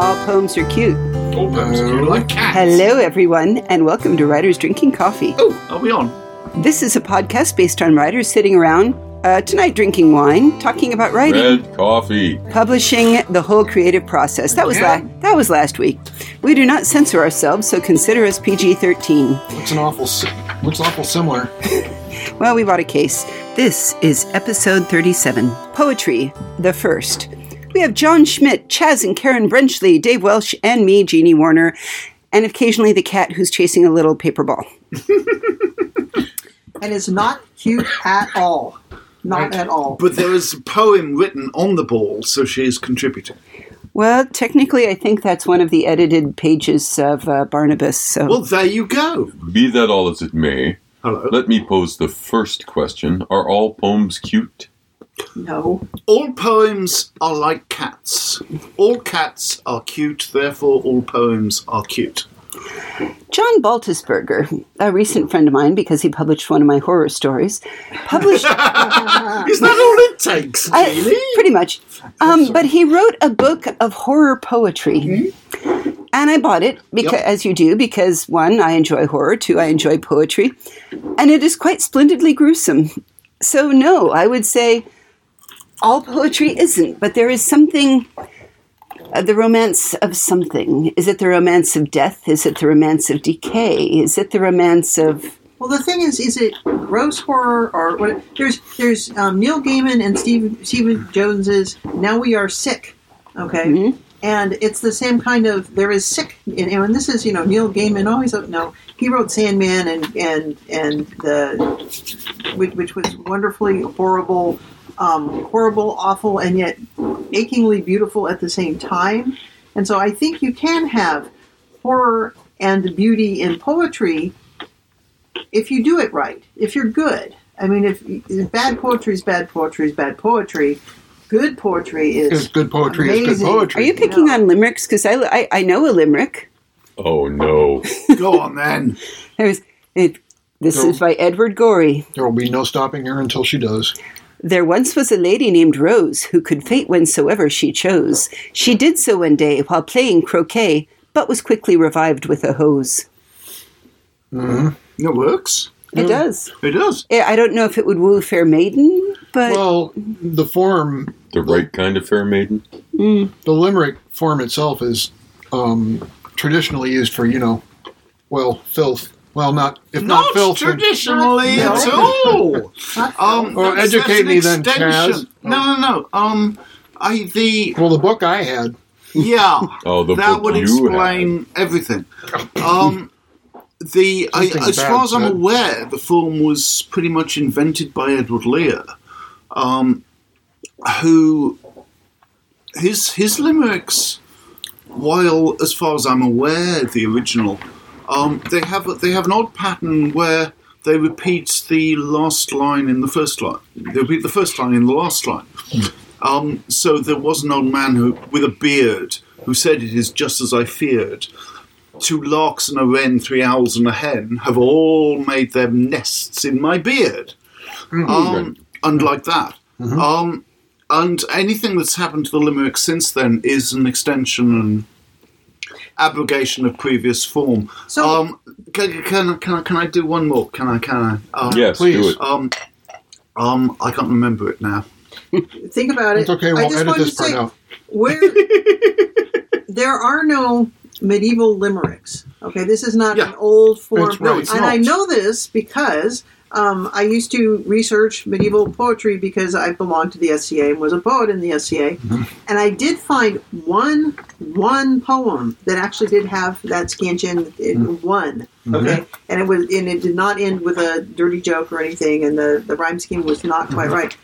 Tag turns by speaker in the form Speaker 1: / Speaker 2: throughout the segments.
Speaker 1: All poems are cute.
Speaker 2: All poems are cute, like cats.
Speaker 1: Hello, everyone, and welcome to Writers Drinking Coffee.
Speaker 2: Oh, are we on?
Speaker 1: This is a podcast based on writers sitting around, uh, tonight drinking wine, talking about writing,
Speaker 3: Red coffee.
Speaker 1: publishing, the whole creative process. That was la- that was last week. We do not censor ourselves, so consider us PG-13.
Speaker 4: Looks an awful, si- looks awful similar.
Speaker 1: Well, we bought a case. This is episode 37 Poetry, the First. We have John Schmidt, Chaz and Karen Brenchley, Dave Welsh, and me, Jeannie Warner, and occasionally the cat who's chasing a little paper ball.
Speaker 5: and it's not cute at all. Not at all.
Speaker 2: But there is a poem written on the ball, so she is contributing.
Speaker 1: Well, technically, I think that's one of the edited pages of uh, Barnabas. So.
Speaker 2: Well, there you go.
Speaker 3: Be that all as it may,
Speaker 2: Hello.
Speaker 3: let me pose the first question. Are all poems cute?
Speaker 5: No.
Speaker 2: All poems are like cats. All cats are cute, therefore all poems are cute.
Speaker 1: John Baltisberger, a recent friend of mine because he published one of my horror stories, published
Speaker 2: Is that all it takes,
Speaker 1: I- pretty much. Um, but he wrote a book of horror poetry. And I bought it because,
Speaker 2: Yep.
Speaker 1: as you do, because one, I enjoy horror, two, I enjoy poetry, and it is quite splendidly gruesome. So, no, I would say all poetry isn't, but there is something, uh, the romance of something. Is it the romance of death? Is it the romance of decay? Is it the romance of.
Speaker 5: Well, the thing is, is it gross horror or what? There's there's um, Neil Gaiman and Steve Stephen Jones's Now We Are Sick. Okay. And it's the same kind of there is sick, and, and this is you know Neil Gaiman always no he wrote Sandman and and and the which, which was wonderfully horrible, um, horrible, awful, and yet achingly beautiful at the same time. And so I think you can have horror and beauty in poetry if you do it right, if you're good. I mean, if, if bad poetry is bad poetry is bad poetry, good poetry is
Speaker 4: Is good poetry is good poetry.
Speaker 1: Are you picking
Speaker 5: No.
Speaker 1: on limericks? Because I, I, I know a limerick.
Speaker 3: Oh no.
Speaker 2: Go on then.
Speaker 1: There's it. This
Speaker 4: So-
Speaker 1: is by Edward Gorey.
Speaker 4: There will be no stopping her until she does.
Speaker 1: There once was a lady named Rose who could fate whensoever she chose. She did so one day while playing croquet, but was quickly revived with a hose.
Speaker 2: It works.
Speaker 1: It does.
Speaker 2: It does.
Speaker 1: Eh, I don't know if it would woo fair maiden, but
Speaker 4: Well, the form,
Speaker 3: The right kind of fair maiden?
Speaker 4: the limerick form itself is um, traditionally used for, you know, well, filth. Well, not if not,
Speaker 2: Not
Speaker 4: filth.
Speaker 2: traditionally
Speaker 5: No.
Speaker 2: at all. Um,
Speaker 4: Or educate
Speaker 2: that's an
Speaker 4: me then. Chaz.
Speaker 2: No, no, no. Um, I the
Speaker 4: well, the book I had.
Speaker 2: yeah.
Speaker 3: Oh, the
Speaker 2: that
Speaker 3: book
Speaker 2: would
Speaker 3: you
Speaker 2: explain everything. Um, the I, as
Speaker 4: bad
Speaker 2: far as I'm
Speaker 4: said.
Speaker 2: aware, the film was pretty much invented by Edward Lear, um, who his his limericks, while as far as I'm aware, the original, um, they have they have an odd pattern where they repeat the last line in the first line. They repeat the first line in the last line. Um, so there was an old man who, with a beard, who said, "It is just as I feared." Two larks and a wren, three owls and a hen have all made their nests in my beard, um, and like that. Um, and anything that's happened to the limerick since then is an extension and abrogation of previous form.
Speaker 5: So-
Speaker 2: um, can, can, can, I, can I do one more? Can I? Can I? Um,
Speaker 3: Yes,
Speaker 4: Please.
Speaker 3: do it.
Speaker 2: Um, um, I can't remember it now.
Speaker 5: think about it.
Speaker 4: It's okay. We'll
Speaker 5: just
Speaker 4: edit this part
Speaker 5: say,
Speaker 4: out.
Speaker 5: where there are no medieval limericks. Okay, this is not
Speaker 2: Yeah.
Speaker 5: an old form.
Speaker 4: It's right.
Speaker 2: it's
Speaker 5: and I know this because um, I used to research medieval poetry because I belonged to the SCA and was a poet in the SCA,
Speaker 4: Mm-hmm.
Speaker 5: and I did find one one poem that actually did have that scansion in
Speaker 4: Mm-hmm.
Speaker 5: one. Okay, and it was and it did not end with a dirty joke or anything, and the the rhyme scheme was not quite
Speaker 4: Mm-hmm.
Speaker 5: right.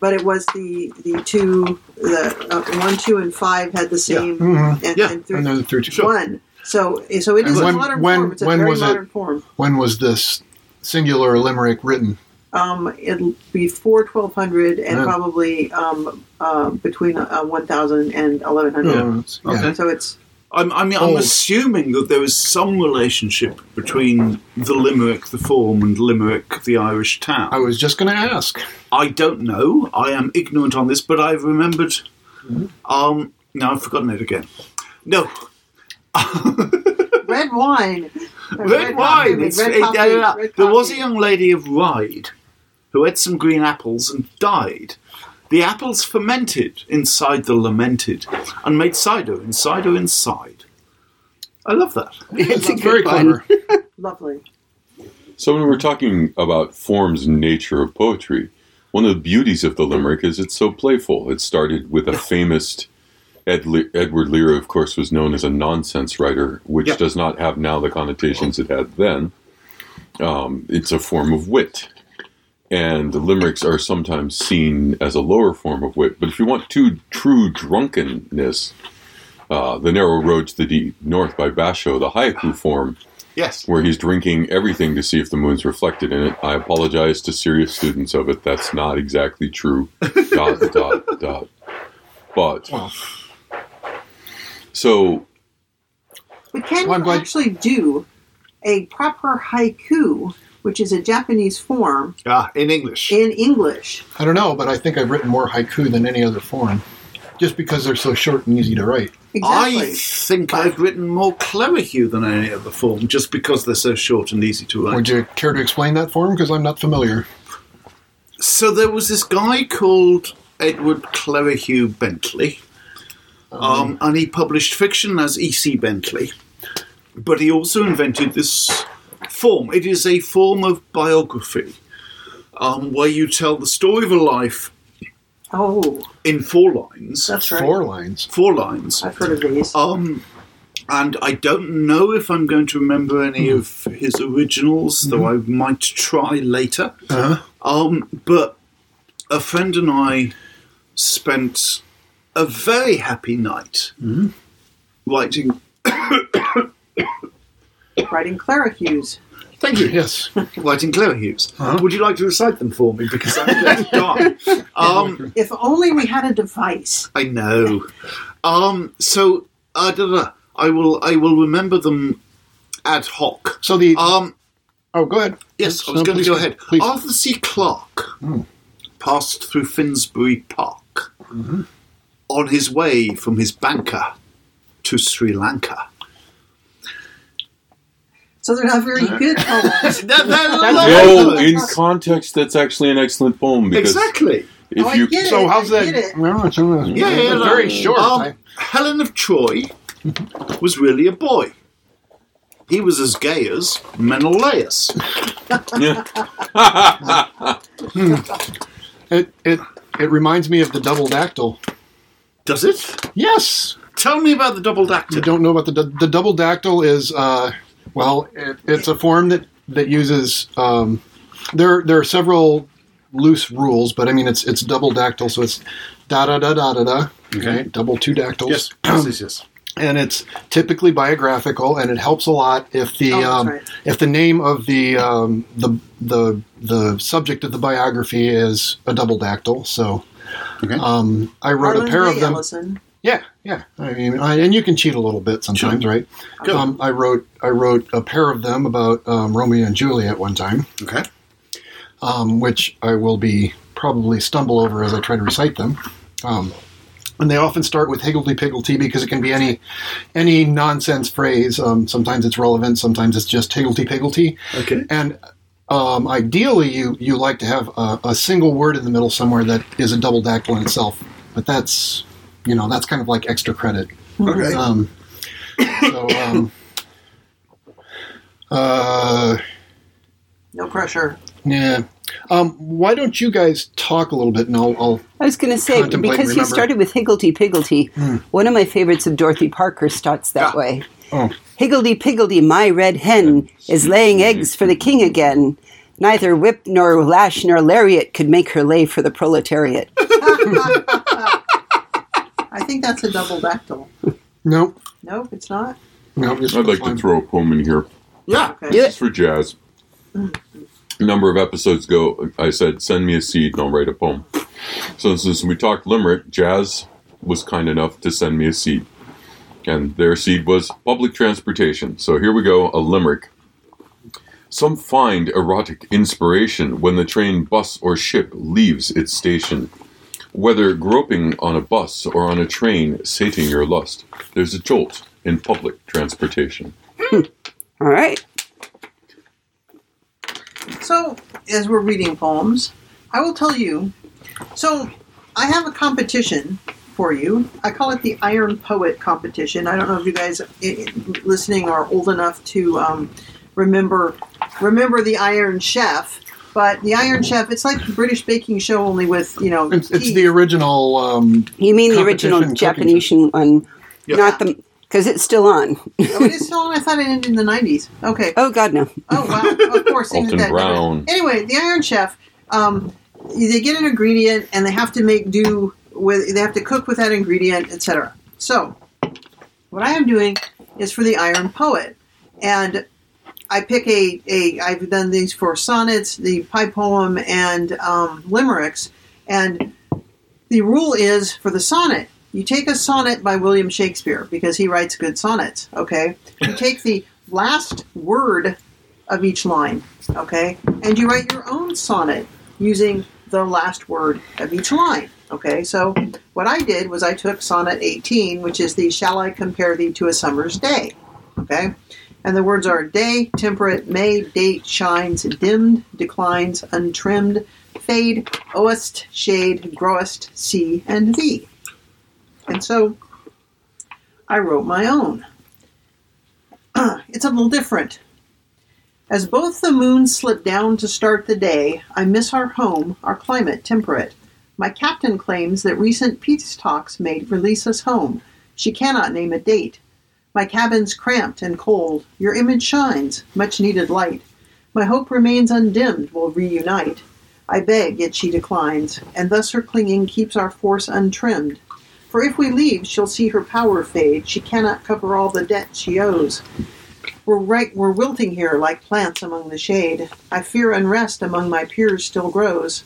Speaker 5: But it was the the two the uh, one, two, and five had the same
Speaker 4: Mhm.
Speaker 5: and,
Speaker 2: Yeah.
Speaker 5: and three,
Speaker 4: And then through
Speaker 2: Sure.
Speaker 5: one. So so it is
Speaker 4: And
Speaker 5: a modern
Speaker 4: when-
Speaker 5: form. It's a
Speaker 4: when
Speaker 5: very
Speaker 4: was it?
Speaker 5: modern form.
Speaker 4: When was this singular limerick written?
Speaker 5: Um, it'll be before twelve hundred and
Speaker 4: Yeah.
Speaker 5: probably um, uh, between uh, one thousand and eleven hundred.
Speaker 4: Uh, it's- yeah.
Speaker 2: Okay.
Speaker 5: So it's
Speaker 2: I'm, I mean, I'm
Speaker 4: Oh.
Speaker 2: assuming that there is some relationship between the Limerick, the form, and Limerick, the Irish town.
Speaker 4: I was just going to ask.
Speaker 2: I don't know. I am ignorant on this, but I've remembered.
Speaker 4: Mm-hmm.
Speaker 2: Um, now I've forgotten it again. No,
Speaker 5: red wine.
Speaker 2: Red, wine. It's,
Speaker 5: red
Speaker 2: it-
Speaker 5: coffee,
Speaker 2: uh,
Speaker 5: red
Speaker 2: there was a young lady of Ryde who had some green apples and died. The apples fermented inside the lamented and made cider and cider inside. I love that.
Speaker 1: It's a
Speaker 4: very clever.
Speaker 5: Lovely.
Speaker 3: So when we're talking about forms and nature of poetry, one of the beauties of the limerick is it's so playful. It started with a famous Ed Le- Edward Lear, of course, was known as a nonsense writer, which
Speaker 2: Yep.
Speaker 3: does not have now the connotations it had then. Um, it's a form of wit, and the limericks are sometimes seen as a lower form of wit. But if you want true, true drunkenness, uh, "The Narrow Road to the Deep North" by Basho, the haiku form,
Speaker 2: Yes.
Speaker 3: where he's drinking everything to see if the moon's reflected in it. I apologize to serious students of it. That's not exactly true. dot, dot, dot. But. So,
Speaker 5: But can
Speaker 4: Well,
Speaker 5: you
Speaker 4: glad-
Speaker 5: actually do a proper haiku, which is a Japanese form,
Speaker 2: Ah, in English.
Speaker 5: in English?
Speaker 4: I don't know, but I think I've written more haiku than any other form, just because they're so short and easy to write.
Speaker 5: Exactly.
Speaker 2: I think I've written more clever than any other form, just because they're so short and easy to write.
Speaker 4: Would you care to explain that form? Because I'm not familiar.
Speaker 2: So there was this guy called Edward Clerihew Bentley, um, and he published fiction as E.C. Bentley, but he also invented this form. It is a form of biography um, where you tell the story of a life
Speaker 5: oh,
Speaker 2: in four lines.
Speaker 5: that's right.
Speaker 4: Four lines.
Speaker 2: Four lines.
Speaker 5: I've heard of these.
Speaker 2: Um, and I don't know if I'm going to remember any of his originals, though I might try later.
Speaker 4: Uh-huh.
Speaker 2: Um, but a friend and I spent a very happy night writing.
Speaker 5: Writing clerihews.
Speaker 2: Thank you.
Speaker 4: Yes.
Speaker 2: Writing clerihews.
Speaker 4: Uh-huh.
Speaker 2: Would you like to recite them for me? Because I'm going to die. Um,
Speaker 5: If only we had a device.
Speaker 2: I know. Um, so uh. I will. I will remember them ad hoc.
Speaker 4: So the
Speaker 2: Um,
Speaker 4: oh, go ahead.
Speaker 2: Yes, I
Speaker 4: No,
Speaker 2: was going to
Speaker 4: please
Speaker 2: go ahead.
Speaker 4: Please.
Speaker 2: Arthur C. Clarke passed through Finsbury Park on his way from his banker to Sri Lanka.
Speaker 5: So they're not very good poems.
Speaker 2: That- that-
Speaker 3: no, in context, that's actually an excellent poem because
Speaker 2: exactly.
Speaker 3: if
Speaker 5: Oh, I
Speaker 3: you
Speaker 5: get it.
Speaker 4: So how's
Speaker 5: I
Speaker 4: that?
Speaker 5: it.
Speaker 4: Well, it's,
Speaker 2: Yeah, yeah,
Speaker 4: it's very short.
Speaker 2: Um, Helen of Troy was really a boy. He was as gay as Menelaus.
Speaker 4: It it it reminds me of the double dactyl.
Speaker 2: Does it?
Speaker 4: Yes.
Speaker 2: Tell me about the double
Speaker 4: You
Speaker 2: dactyl.
Speaker 4: don't know about the the double dactyl is uh well it, it's a form that that uses um there there are several loose rules but I mean it's it's double dactyl so it's da da da da da da okay double two dactyls
Speaker 2: Yes, yes, yes, yes.
Speaker 4: and it's typically biographical and it helps a lot if the
Speaker 5: Oh,
Speaker 4: um,
Speaker 5: right.
Speaker 4: if the name of the um, the the the subject of the biography is a double dactyl so
Speaker 2: Okay.
Speaker 4: um, I wrote
Speaker 5: Harlan
Speaker 4: a pair
Speaker 5: Ray
Speaker 4: of them
Speaker 5: Ellison.
Speaker 4: yeah, yeah. I mean, I, and you can cheat a little bit sometimes, right?
Speaker 2: Go.
Speaker 4: Um, I wrote I wrote a pair of them about um, Romeo and Juliet one time,
Speaker 2: Okay.
Speaker 4: um, which I will be probably stumble over as I try to recite them. Um, and they often start with higgledy piggledy because it can be any any nonsense phrase. Um, sometimes it's relevant, sometimes it's just higgledy piggledy.
Speaker 2: Okay.
Speaker 4: And um, ideally, you you like to have a, a single word in the middle somewhere that is a double dactyl in itself. But that's you know that's kind of like extra credit.
Speaker 2: Okay.
Speaker 4: Um, so um, uh,
Speaker 5: No pressure.
Speaker 4: yeah. Um, why don't you guys talk a little bit and I'll, I'll
Speaker 1: I was going to say, because you started with Higgledy Piggledy, one of my favorites of Dorothy Parker starts that
Speaker 2: Ah.
Speaker 1: way.
Speaker 4: oh
Speaker 1: Higgledy Piggledy, my red hen, is laying eggs for the king again. Neither whip nor lash nor lariat could make her lay for the proletariat.
Speaker 5: I think that's a double dactyl.
Speaker 4: no
Speaker 5: Nope, it's not.
Speaker 4: no. Just
Speaker 3: I'd like to throw a poem in here.
Speaker 2: Yeah.
Speaker 5: Okay.
Speaker 1: Yeah.
Speaker 3: This is for jazz. A number of episodes ago, I said, "Send me a seed, and I'll write a poem." So since we talked limerick, Jazz was kind enough to send me a seed, and their seed was public transportation. So here we go, a limerick. Some find erotic inspiration when the train, bus, or ship leaves its station. Whether groping on a bus or on a train, sating your lust, there's a jolt in public transportation. Hmm.
Speaker 1: All right.
Speaker 5: So, as we're reading poems, I will tell you. So, I have a competition for you. I call it the Iron Poet Competition. I don't know if you guys listening are old enough to um, remember remember the Iron Chef. But the Iron Chef, it's like the British baking show, only with you know.
Speaker 4: It's, it's the original. Um,
Speaker 1: You mean the original
Speaker 4: Competition cooking
Speaker 1: Japanese one,
Speaker 2: Yeah.
Speaker 1: not the because it's still on.
Speaker 5: Oh, it is still on. I thought it ended in the nineties. Okay.
Speaker 1: oh God, no.
Speaker 5: Oh wow! Of course, things
Speaker 3: Alton
Speaker 5: that.
Speaker 3: Brown.
Speaker 5: Anyway, the Iron Chef, um, they get an ingredient and they have to make do with. They have to cook with that ingredient, etc. So, what I am doing is for the Iron Poet, and I pick a, a I've done these for sonnets, the pie poem, and um, limericks, and the rule is for the sonnet. You take a sonnet by William Shakespeare because he writes good sonnets. Okay, you take the last word of each line, okay? And you write your own sonnet using the last word of each line, okay? So what I did was I took sonnet 18, which is the Shall I Compare Thee to a Summer's Day, okay? And the words are day, temperate, may, date, shines, dimmed, declines, untrimmed, fade, owest, shade, growest, see, and thee. And so I wrote my own. it's a little different. As both the moons slip down to start the day, I miss our home, our climate temperate. My captain claims that recent peace talks may release us home. She cannot name a date. My cabin's cramped and cold. Your image shines, much needed light. My hope remains undimmed, we'll reunite. I beg, yet she declines, and thus her clinging keeps our force untrimmed. For if we leave, she'll see her power fade. She cannot cover all the debt she owes. We're right, we're wilting here like plants among the shade. I fear unrest among my peers still grows.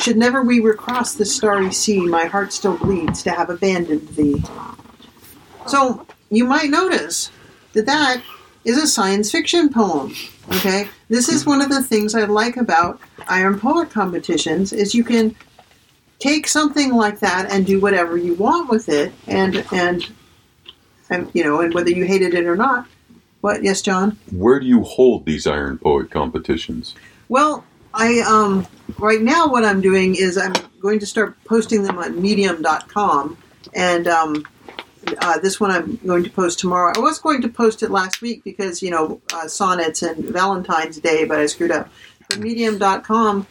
Speaker 5: Should never we recross the starry sea, my heart still bleeds to have abandoned thee. So you might notice that that is a science fiction poem. Okay, this is one of the things I like about Iron Poet competitions is you can take something like that and do whatever you want with it, and and and you know, and whether you hated it or not. What? Yes, John.
Speaker 3: Where do you hold these Iron Poet competitions?
Speaker 5: Well, I um right now what I'm doing is I'm going to start posting them on Medium.com, and um, uh, this one I'm going to post tomorrow. I was going to post it last week because you know uh, sonnets and Valentine's Day, but I screwed up. But Medium.com,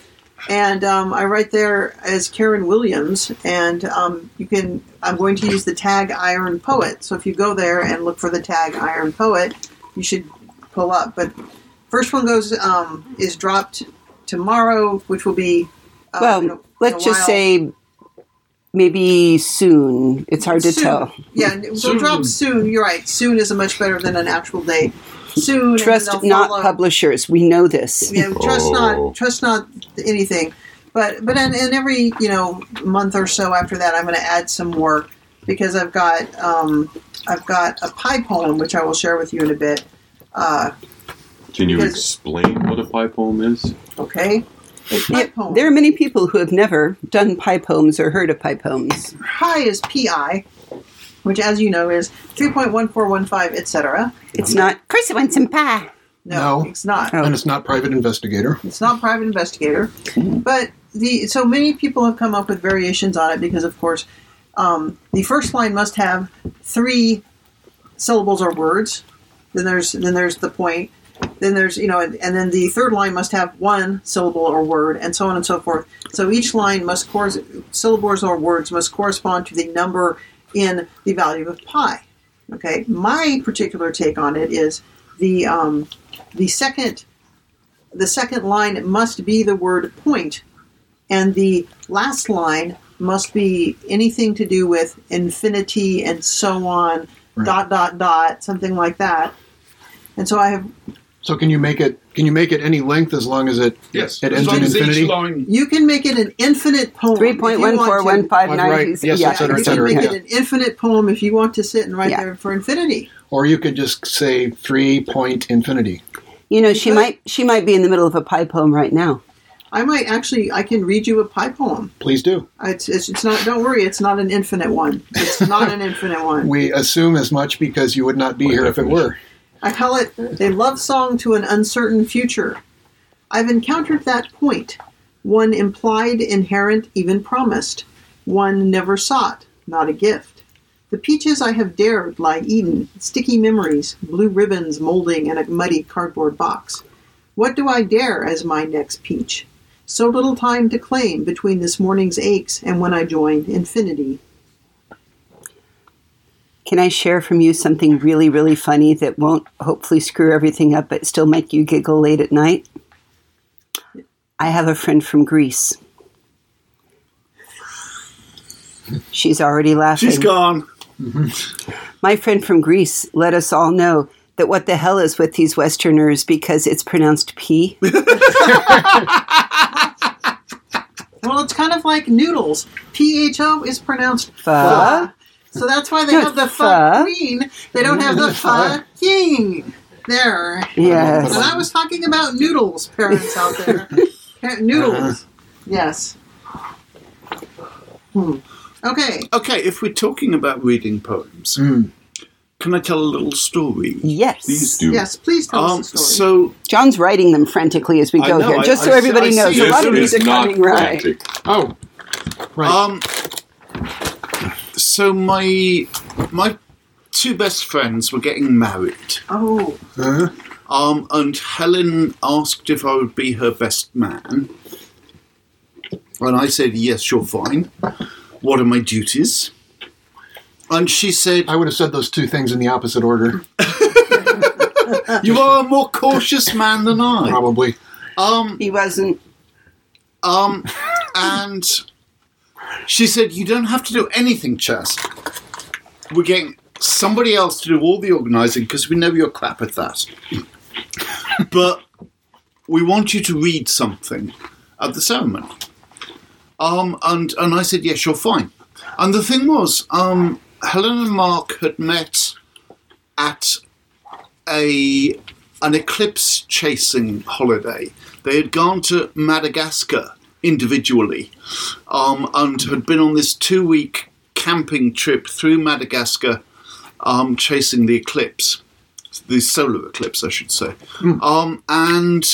Speaker 5: and um, I write there as Karen Williams, and um, you can. I'm going to use the tag Iron Poet. So if you go there and look for the tag Iron Poet, you should pull up. But first one goes um, is dropped tomorrow, which will be uh,
Speaker 1: Well,
Speaker 5: in a- in
Speaker 1: let's just say maybe soon. It's hard to
Speaker 5: Soon.
Speaker 1: tell.
Speaker 5: Yeah, and it will
Speaker 2: Soon.
Speaker 5: drop soon. You're right. Soon is a much better than an actual date. Soon.
Speaker 1: Trust not
Speaker 5: follow-
Speaker 1: publishers. We know this.
Speaker 5: Yeah, trust
Speaker 3: Oh.
Speaker 5: not. Trust not anything. But but in, in every you know month or so after that, I'm going to add some more because I've got um, I've got a pie poem which I will share with you in a bit. Uh,
Speaker 3: Can you explain what a pie poem is?
Speaker 5: Okay, a pie poem.
Speaker 1: there are many people who have never done pie poems or heard of pie poems.
Speaker 5: pi is pi, which as you know is 3.1415, etc.
Speaker 1: It's not. Of course, I want some pie.
Speaker 5: No,
Speaker 4: No.
Speaker 5: it's not.
Speaker 1: Oh.
Speaker 4: and it's not private investigator.
Speaker 5: It's not private investigator, but the so many people have come up with variations on it because, of course, um, the first line must have three syllables or words. Then there's then there's the point. Then there's you know, and, and then the third line must have one syllable or word, and so on and so forth. So each line must cor- syllables or words must correspond to the number in the value of pi. Okay, my particular take on it is the um, the second the second line must be the word point, and the last line must be anything to do with infinity and so on,
Speaker 4: Right.
Speaker 5: dot dot dot, something like that. And so I have
Speaker 4: So can you make it? Can you make it any length as long as it
Speaker 2: Yes,
Speaker 4: it
Speaker 2: as
Speaker 4: ends
Speaker 2: long
Speaker 4: in
Speaker 2: as
Speaker 4: infinity?
Speaker 2: line.
Speaker 5: you can make it an infinite poem.
Speaker 1: Three
Speaker 5: if you
Speaker 1: point
Speaker 5: want
Speaker 1: one four
Speaker 5: to.
Speaker 1: one five nine.
Speaker 4: Right, yes,
Speaker 1: yeah.
Speaker 4: et cetera,
Speaker 5: you
Speaker 4: et cetera,
Speaker 5: can make
Speaker 4: yeah.
Speaker 5: it an infinite poem if you want to sit and write
Speaker 1: Yeah.
Speaker 5: there for infinity.
Speaker 4: Or you could just say three point infinity.
Speaker 1: You know, she
Speaker 5: But-
Speaker 1: might she might be in the middle of a pie poem right now.
Speaker 5: I might actually. I can read you a pie poem.
Speaker 4: Please do.
Speaker 5: It's, it's, it's not. Don't worry. It's not an infinite one. It's not an infinite one.
Speaker 4: We assume as much because you would not be
Speaker 3: By
Speaker 4: here if it
Speaker 3: definition.
Speaker 4: were.
Speaker 5: I call it a love song to an uncertain future. I've encountered that. One implied, inherent, even promised. One never sought, not a gift. The peaches I have dared lie eaten, sticky memories, blue ribbons molding in a muddy cardboard box. What do I dare as my next peach? So little time to claim between this morning's aches and when I join infinity.
Speaker 1: Can I share from you something really, really funny that won't hopefully screw everything up but still make you giggle late at night? I have a friend from Greece. She's already laughing.
Speaker 2: She's gone.
Speaker 1: My friend from Greece let us all know that what the hell is with these Westerners because it's pronounced P.
Speaker 5: Well, it's kind of like noodles. P H O is pronounced
Speaker 1: Pho.
Speaker 5: So that's why they
Speaker 1: No,
Speaker 5: have the
Speaker 1: pho.
Speaker 5: pho queen. They don't have the
Speaker 4: Pho.
Speaker 5: pho king. There.
Speaker 1: Yes.
Speaker 5: And I was talking about noodles, parents out there. Pa- noodles. Yes. Hmm. Okay.
Speaker 2: Okay, if we're talking about reading poems,
Speaker 4: Mm.
Speaker 2: can I tell a little story?
Speaker 1: Yes.
Speaker 3: Please do.
Speaker 5: Yes, please tell
Speaker 2: Um,
Speaker 5: us the story.
Speaker 2: so
Speaker 1: John's writing them frantically as we go
Speaker 2: know,
Speaker 1: here,
Speaker 2: I-
Speaker 1: just so
Speaker 2: I
Speaker 1: everybody
Speaker 2: I
Speaker 1: knows.
Speaker 2: see
Speaker 1: A
Speaker 2: it.
Speaker 1: lot of
Speaker 3: This
Speaker 1: these are
Speaker 3: not
Speaker 1: coming right.
Speaker 4: Oh, right.
Speaker 2: Um, so my my two best friends were getting married,
Speaker 5: oh,
Speaker 4: Uh,
Speaker 2: um, and Helen asked if I would be her best man, and I said yes, you're fine. What are my duties? And she said,
Speaker 4: I would have said those two things in the opposite order,
Speaker 2: "You are a more cautious man than I."
Speaker 4: probably.
Speaker 2: Um,
Speaker 1: He wasn't.
Speaker 2: Um, and she said, You don't have to do anything, Chaz. We're getting somebody else to do all the organising because we know you're crap at that. but we want you to read something at the ceremony. Um, and, and I said, Yes, you're fine. And the thing was, um, Helen and Mark had met at a an eclipse chasing holiday. They had gone to Madagascar individually um, and had been on this two week camping trip through Madagascar um, chasing the eclipse, the solar eclipse, I should say. Um, and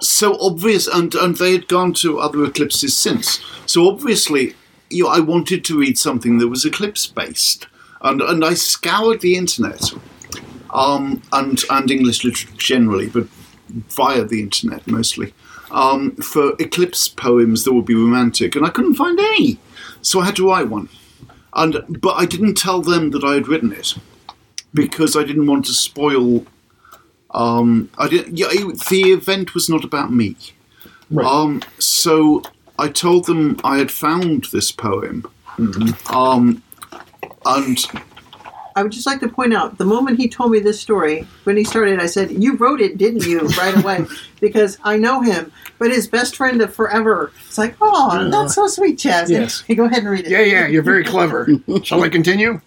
Speaker 2: so obvious, and, and they had gone to other eclipses since. So obviously, you know, I wanted to read something that was eclipse based. And, and I scoured the internet um, and, and English literature generally, but via the internet mostly, um, for eclipse poems that would be romantic, and I couldn't find any. So I had to write one. And but I didn't tell them that I had written it because I didn't want to spoil. Um, I didn't. Yeah, it- the event was not about me.
Speaker 4: Right.
Speaker 2: Um, so I told them I had found this poem. Um, and
Speaker 5: I would just like to point out the moment he told me this story, when he started, I said, You wrote it, didn't you? right away. Because I know him. But his best friend of forever. It's like, Oh, that's so sweet, Chaz.
Speaker 4: Yes.
Speaker 5: Hey, go ahead and read it.
Speaker 4: yeah, yeah, you're very clever. Shall I continue?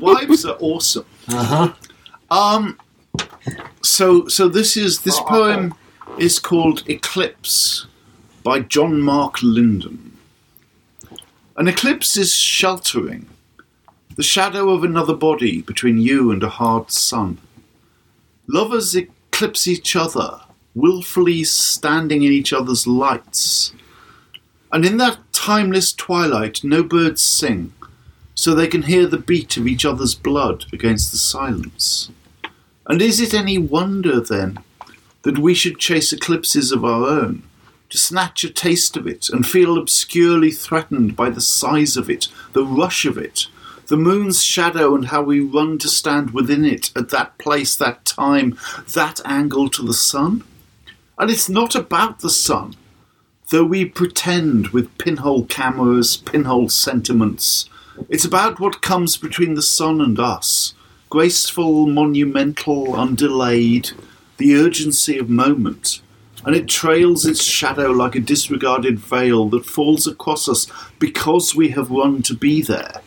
Speaker 2: wives are awesome.
Speaker 4: Uh huh.
Speaker 2: Um, so so this is this poem is called Eclipse by John Mark Linden. An eclipse is sheltering, the shadow of another body between you and a hard sun. Lovers eclipse each other, wilfully standing in each other's lights. And in that timeless twilight, no birds sing, so they can hear the beat of each other's blood against the silence. And is it any wonder, then, that we should chase eclipses of our own, to snatch a taste of it and feel obscurely threatened by the size of it, the rush of it, the moon's shadow and how we run to stand within it at that place, that time, that angle to the sun? And it's not about the sun, though we pretend with pinhole cameras, pinhole sentiments. It's about what comes between the sun and us graceful, monumental, undelayed, the urgency of moment. And it trails its shadow like a disregarded veil that falls across us because we have run to be there.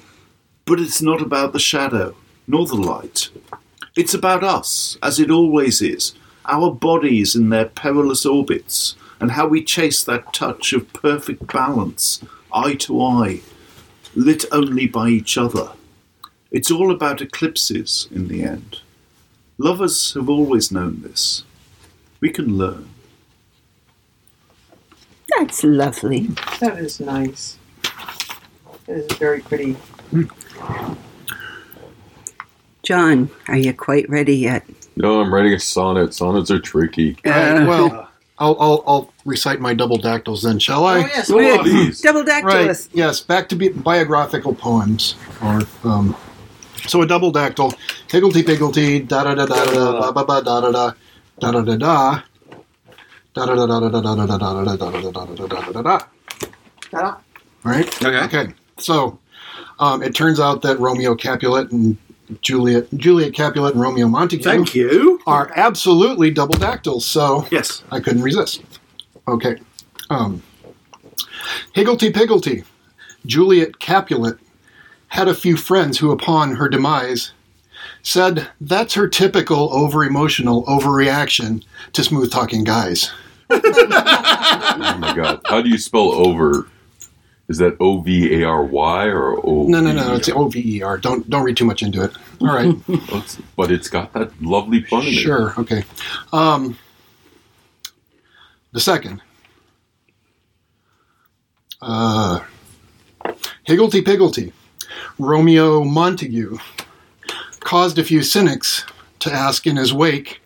Speaker 2: But it's not about the shadow, nor the light. It's about us, as it always is, our bodies in their perilous orbits, and how we chase that touch of perfect balance, eye to eye, lit only by each other. It's all about eclipses in the end. Lovers have always known this. We can learn.
Speaker 1: That's lovely.
Speaker 5: That is nice. It is very pretty. Hmm.
Speaker 1: John, are you quite ready yet?
Speaker 3: No, I'm writing a sonnet. Sonnets are tricky.
Speaker 1: Uh,
Speaker 4: well, I'll, I'll, I'll recite my double dactyls then, shall I?
Speaker 5: Oh yes.
Speaker 1: Go ahead.
Speaker 3: Please.
Speaker 1: Double
Speaker 4: Right.
Speaker 1: dactylus.
Speaker 4: Yes. Back to bi- biographical poems. Or um, so a double dactyl. Higgledy piggledy. Da da da da da. Ba ba ba da da da. Da da da da. Da da da da da da da da da da da da da da da da da da.
Speaker 5: Ta-da.
Speaker 4: Right.
Speaker 2: Okay.
Speaker 4: Okay. So um, it turns out that Romeo Capulet and Juliet Juliet Capulet and Romeo Montague
Speaker 2: Thank you.
Speaker 4: are absolutely double dactyls. So
Speaker 2: Yes.
Speaker 4: I couldn't resist. Okay. Um, Higglety Pigglety, Juliet Capulet, had a few friends who, upon her demise, said that's her typical over emotional overreaction to smooth talking guys.
Speaker 3: Oh my god. How do you spell over? Is that O V A R Y or O?
Speaker 4: No, no, no, it's O V E R. Don't don't read too much into it. All right.
Speaker 3: But it's got that lovely it.
Speaker 4: Sure. Okay. Um, the second. Uh, Higglety Pigglety, Romeo Montague, caused a few cynics to ask in his wake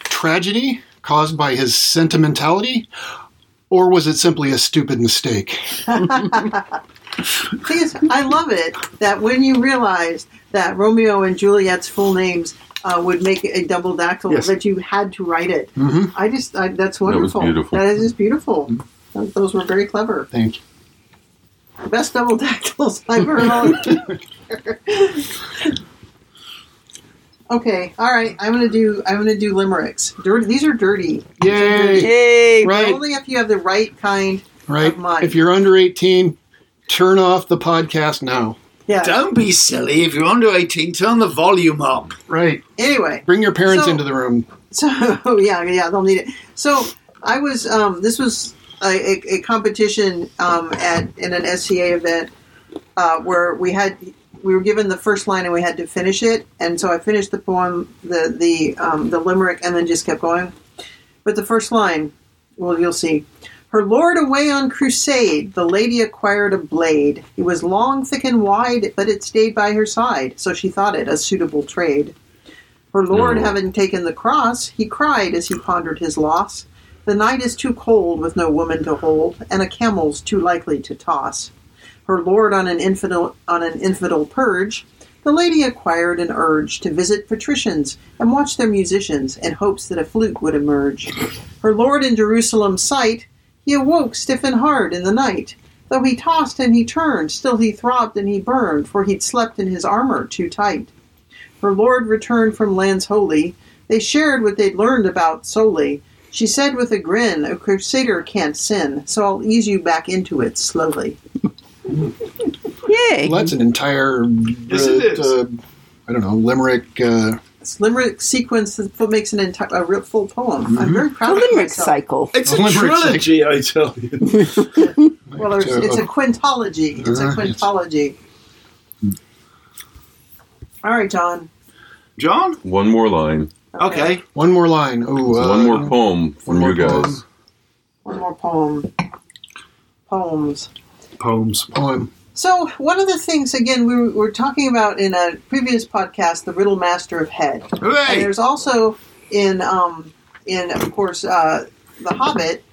Speaker 4: tragedy caused by his sentimentality, or was it simply a stupid mistake?
Speaker 5: thing is, I love it that when you realized that Romeo and Juliet's full names uh, would make a double dactyl,
Speaker 2: Yes.
Speaker 5: that you had to write it.
Speaker 4: Mhm.
Speaker 5: I just, I, that's
Speaker 3: was
Speaker 5: wonderful.
Speaker 3: beautiful.
Speaker 5: That is just beautiful. Th- Those were very clever.
Speaker 4: Thank you.
Speaker 5: Best double dactyls I've ever heard. Okay, all right. I'm gonna do. I'm gonna do limericks. Dirty. These are dirty.
Speaker 4: Yay!
Speaker 1: Yay!
Speaker 4: Right.
Speaker 5: Only if you have the right kind.
Speaker 4: Right.
Speaker 5: of mine.
Speaker 4: If you're under 18, turn off the podcast now.
Speaker 5: Yeah.
Speaker 2: Don't be silly. If you're under 18, turn the volume up.
Speaker 4: Right.
Speaker 5: Anyway,
Speaker 4: Bring your parents
Speaker 5: So-
Speaker 4: into the room.
Speaker 5: So yeah, yeah, they'll need it. So I was. Um, this was a, a, a competition um, at in an SCA event uh, where we had we were given the first line and we had to finish it, and so I finished the poem, the the um, the limerick, and then just kept going. But the first line, well, you'll see. Her lord away on crusade, the lady acquired a blade. It was long, thick, and wide, but it stayed by her side, so she thought it a suitable trade. Her lord
Speaker 3: No.
Speaker 5: having taken the cross, he cried as he pondered his loss. The night is too cold with no woman to hold, and a camel's too likely to toss. Her lord on an infidel on an infidel purge, the lady acquired an urge to visit patricians and watch their musicians in hopes that a flute would emerge. Her lord in Jerusalem's sight, he awoke stiff and hard in the night. Though he tossed and he turned, still he throbbed and he burned, for he'd slept in his armor too tight. Her lord returned from lands holy. They shared what they'd learned about solely. She said with a grin, A crusader can't sin, so I'll ease you back into it slowly.
Speaker 1: Yay!
Speaker 4: Well, that's an entire,
Speaker 2: Yes, it is.
Speaker 4: uh, I don't know, limerick. Uh,
Speaker 5: This limerick sequence that makes an entire a real full poem. I'm very
Speaker 1: The
Speaker 5: proud of
Speaker 1: limerick
Speaker 5: myself.
Speaker 1: cycle.
Speaker 2: It's a
Speaker 4: Limerick
Speaker 2: trilogy, I tell you.
Speaker 5: Well, there's, it's a quintology. It's a
Speaker 4: Uh, yes.
Speaker 5: quintology. All right, John.
Speaker 2: John?
Speaker 3: One more line.
Speaker 2: Okay.
Speaker 4: one more line. Ooh, uh,
Speaker 3: One more poem from you
Speaker 4: more
Speaker 3: guys.
Speaker 5: One more poem. Poems.
Speaker 2: Poems.
Speaker 4: Poem.
Speaker 5: So one of the things, again, we were, were talking about in a previous podcast, the Riddle Master of Hed. And there's also in um, in of course uh, the Hobbit.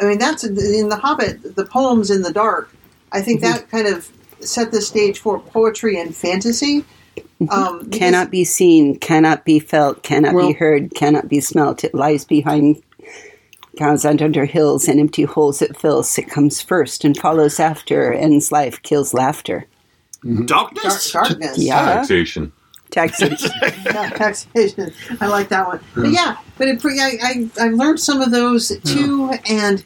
Speaker 5: I mean, that's in the Hobbit. The poems in the dark. I think
Speaker 1: Mm-hmm.
Speaker 5: that kind of set the stage for poetry and fantasy. Um,
Speaker 1: Cannot be seen, cannot be felt, cannot
Speaker 4: Well-
Speaker 1: be heard, cannot be smelt. It lies behind cows and under hills and empty holes it fills. It comes first and follows after. Ends life, kills laughter.
Speaker 5: dark,
Speaker 2: Darkness?
Speaker 5: darkness.
Speaker 1: Yeah.
Speaker 3: Taxation.
Speaker 1: Taxation.
Speaker 5: Yeah, taxation. I like that one. But yeah, but it, I, I I learned some of those too, and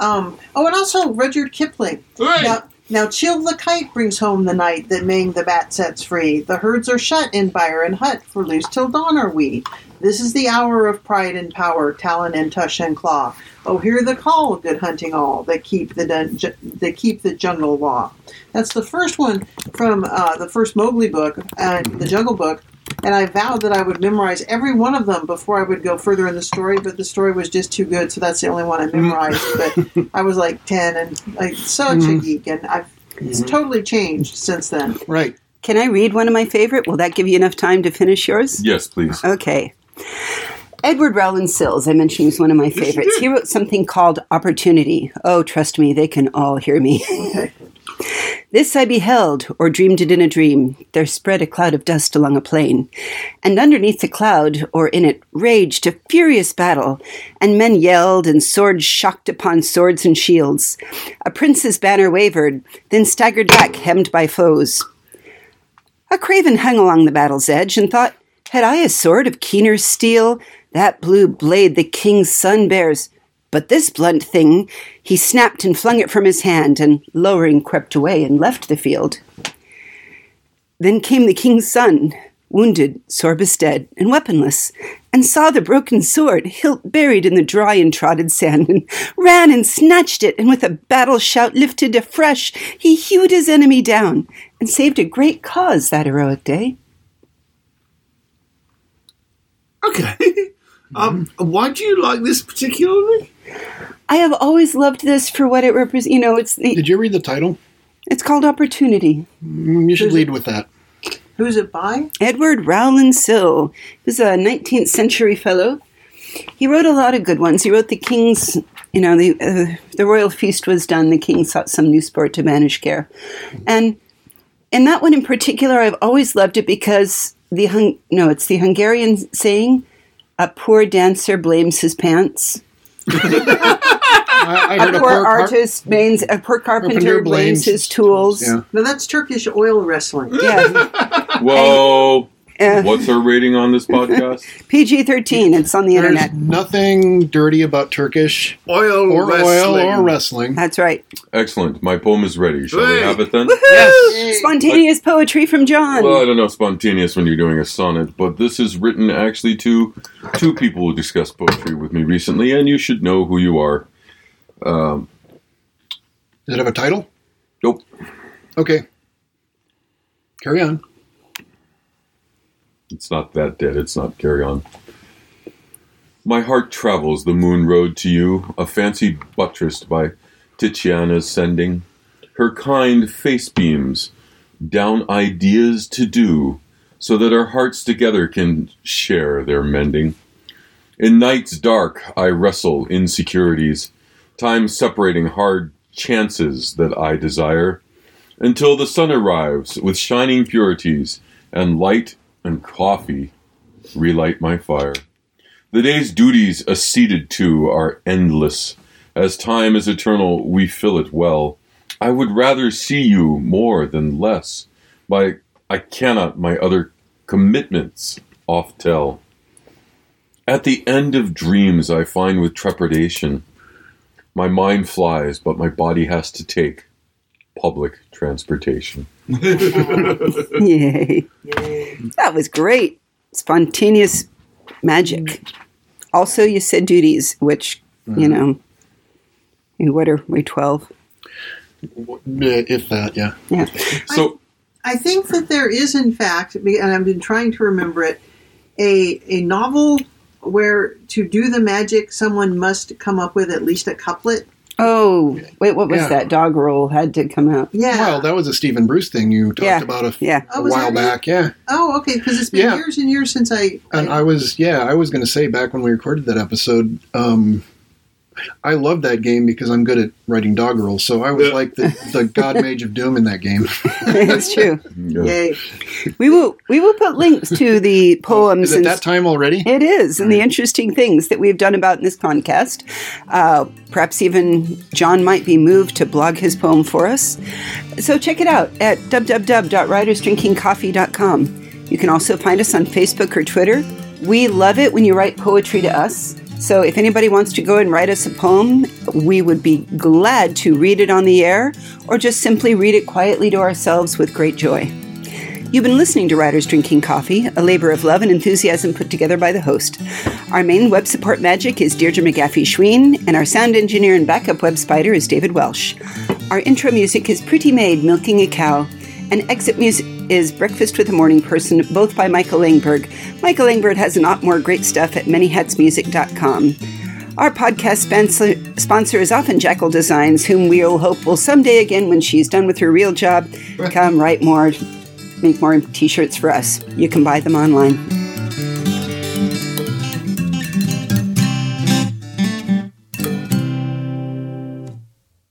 Speaker 5: um oh, and also Rudyard Kipling.
Speaker 2: Hooray!
Speaker 5: Now, now Chil the kite brings home the night that Ming the bat sets free. The herds are shut in byre and hut, for loose till dawn are we. This is the hour of pride and power, talon and tush and claw. Oh, hear the call, good hunting all that keep the dun- ju- that keep the jungle law. That's the first one from uh, the first Mowgli book and the Jungle Book. And I vowed that I would memorize every one of them before I would go further in the story, but the story was just too good, so that's the only one I mm-hmm. memorized. but I was like ten and like such a mm-hmm. geek, and I've it's mm-hmm. totally changed since then.
Speaker 4: Right.
Speaker 1: Can I read one of my favorite? Will that give you enough time to finish yours?
Speaker 3: Yes, please.
Speaker 1: Okay. Edward Rowland Sills, I mentioned, was one of my favorites. He wrote something called Opportunity. Oh, trust me, they can all hear me. this I beheld, or dreamed it in a dream. There spread a cloud of dust along a plain, and underneath the cloud, or in it, raged a furious battle, and men yelled, and swords shocked upon swords and shields. A prince's banner wavered, then staggered back, hemmed by foes. A craven hung along the battle's edge and thought, Had I a sword of keener steel? That blue blade the king's son bears. But this blunt thing, he snapped and flung it from his hand, and lowering crept away and left the field. Then came the king's son, wounded, sore bestead, and weaponless, and saw the broken sword, hilt buried in the dry and trodden sand, and ran and snatched it, and with a battle shout lifted afresh, he hewed his enemy down, and saved a great cause that heroic day.
Speaker 2: Okay. Um, why do you like this particularly?
Speaker 1: I have always loved this for what it represents. You know, it's the,
Speaker 4: Did you read the title?
Speaker 1: it's called opportunity.
Speaker 4: Mm, You should lead with that.
Speaker 5: Who's it by?
Speaker 1: Edward Rowland Sill he was a 19th century fellow. He wrote a lot of good ones. He wrote the King's, you know, the uh, the royal feast was done. The king sought some new sport to banish care, and in that one in particular, I've always loved it because the hung no, it's the Hungarian saying, "A poor dancer blames his pants."
Speaker 4: I, I
Speaker 1: A
Speaker 4: heard a
Speaker 1: poor
Speaker 4: poor car-
Speaker 1: artist blames a poor carpenter,
Speaker 4: Carpenter
Speaker 1: blames
Speaker 4: blames
Speaker 1: his
Speaker 4: his
Speaker 1: tools.
Speaker 4: Yeah.
Speaker 5: No, that's Turkish oil wrestling.
Speaker 1: Yeah,
Speaker 3: Whoa.
Speaker 1: Uh,
Speaker 3: What's our rating on this podcast?
Speaker 1: PG thirteen. It's on the
Speaker 4: There's
Speaker 1: internet.
Speaker 4: nothing dirty about Turkish
Speaker 2: Oil
Speaker 4: or
Speaker 2: wrestling.
Speaker 4: oil or wrestling.
Speaker 1: That's right.
Speaker 3: Excellent. My poem is ready. Shall we have it then?
Speaker 1: Woohoo! Spontaneous poetry from John.
Speaker 3: Well, I don't know spontaneous when you're doing a sonnet, but this is written actually to two people who discussed poetry with me recently, and you should know who you are. Um,
Speaker 4: Does it have a title?
Speaker 3: nope.
Speaker 4: Okay. Carry on.
Speaker 3: It's not that dead. It's not carry on. My heart travels the moon road to you, a fancy buttressed by Titiana's sending. Her kind face beams down ideas to do, so that our hearts together can share their mending. In night's dark, I wrestle insecurities, time separating hard chances that I desire, until the sun arrives with shining purities, and light and coffee relight my fire. The day's duties acceded to are endless. As time is eternal, we fill it well. I would rather see you more than less. By I cannot my other commitments oft tell. At the end of dreams, I find with trepidation, my mind flies, but my body has to take public transportation.
Speaker 1: Yay. That was great. Spontaneous magic. Also, you said duties, which, you mm. know, what are we, 12?
Speaker 4: Yeah, uh, If that, yeah.
Speaker 1: Yeah.
Speaker 3: So,
Speaker 5: I think that there is, in fact, and I've been trying to remember it, a a novel where to do the magic, someone must come up with at least a couplet.
Speaker 1: Oh, wait, what was
Speaker 4: Yeah.
Speaker 1: that? Doggerel had to come out.
Speaker 5: Yeah.
Speaker 4: Well, that was a Stephen Bruce thing you talked
Speaker 1: Yeah.
Speaker 4: about a,
Speaker 1: Yeah.
Speaker 5: Oh,
Speaker 4: a
Speaker 5: was
Speaker 4: while
Speaker 5: that it?
Speaker 4: back. Yeah.
Speaker 5: oh, okay. Because it's been
Speaker 4: Yeah.
Speaker 5: years and years since I.
Speaker 4: And I was, yeah, I was going to say back when we recorded that episode, um, I love that game because I'm good at writing doggerels. So I was
Speaker 2: Yeah.
Speaker 4: like the, the God Mage of Doom in that game.
Speaker 1: it's true.
Speaker 3: yeah.
Speaker 5: Yay.
Speaker 1: We will we will put links to the poems
Speaker 4: Is it
Speaker 1: and
Speaker 4: that time already?
Speaker 1: It is, and the interesting things that we've done about in this podcast. Uh, perhaps even John might be moved to blog his poem for us. So check it out at www.writersdrinkingcoffee.com. You can also find us on Facebook or Twitter. We love it when you write poetry to us. So if anybody wants to go and write us a poem, we would be glad to read it on the air or just simply read it quietly to ourselves with great joy. You've been listening to Writers Drinking Coffee, a labor of love and enthusiasm put together by the host. Our main web support magic is Deirdre McGaffey Schween, and our sound engineer and backup web spider is David Welsh. Our intro music is Pretty Maid Milking a Cow, and exit music is Breakfast with a Morning Person, both by Michael Langberg. Michael Langberg has a lot more great stuff at manyhatsmusic.com. Our podcast sponsor, sponsor is often Jackal Designs, whom we all hope will someday again, when she's done with her real job, come write more, make more t shirts for us. You can buy them online.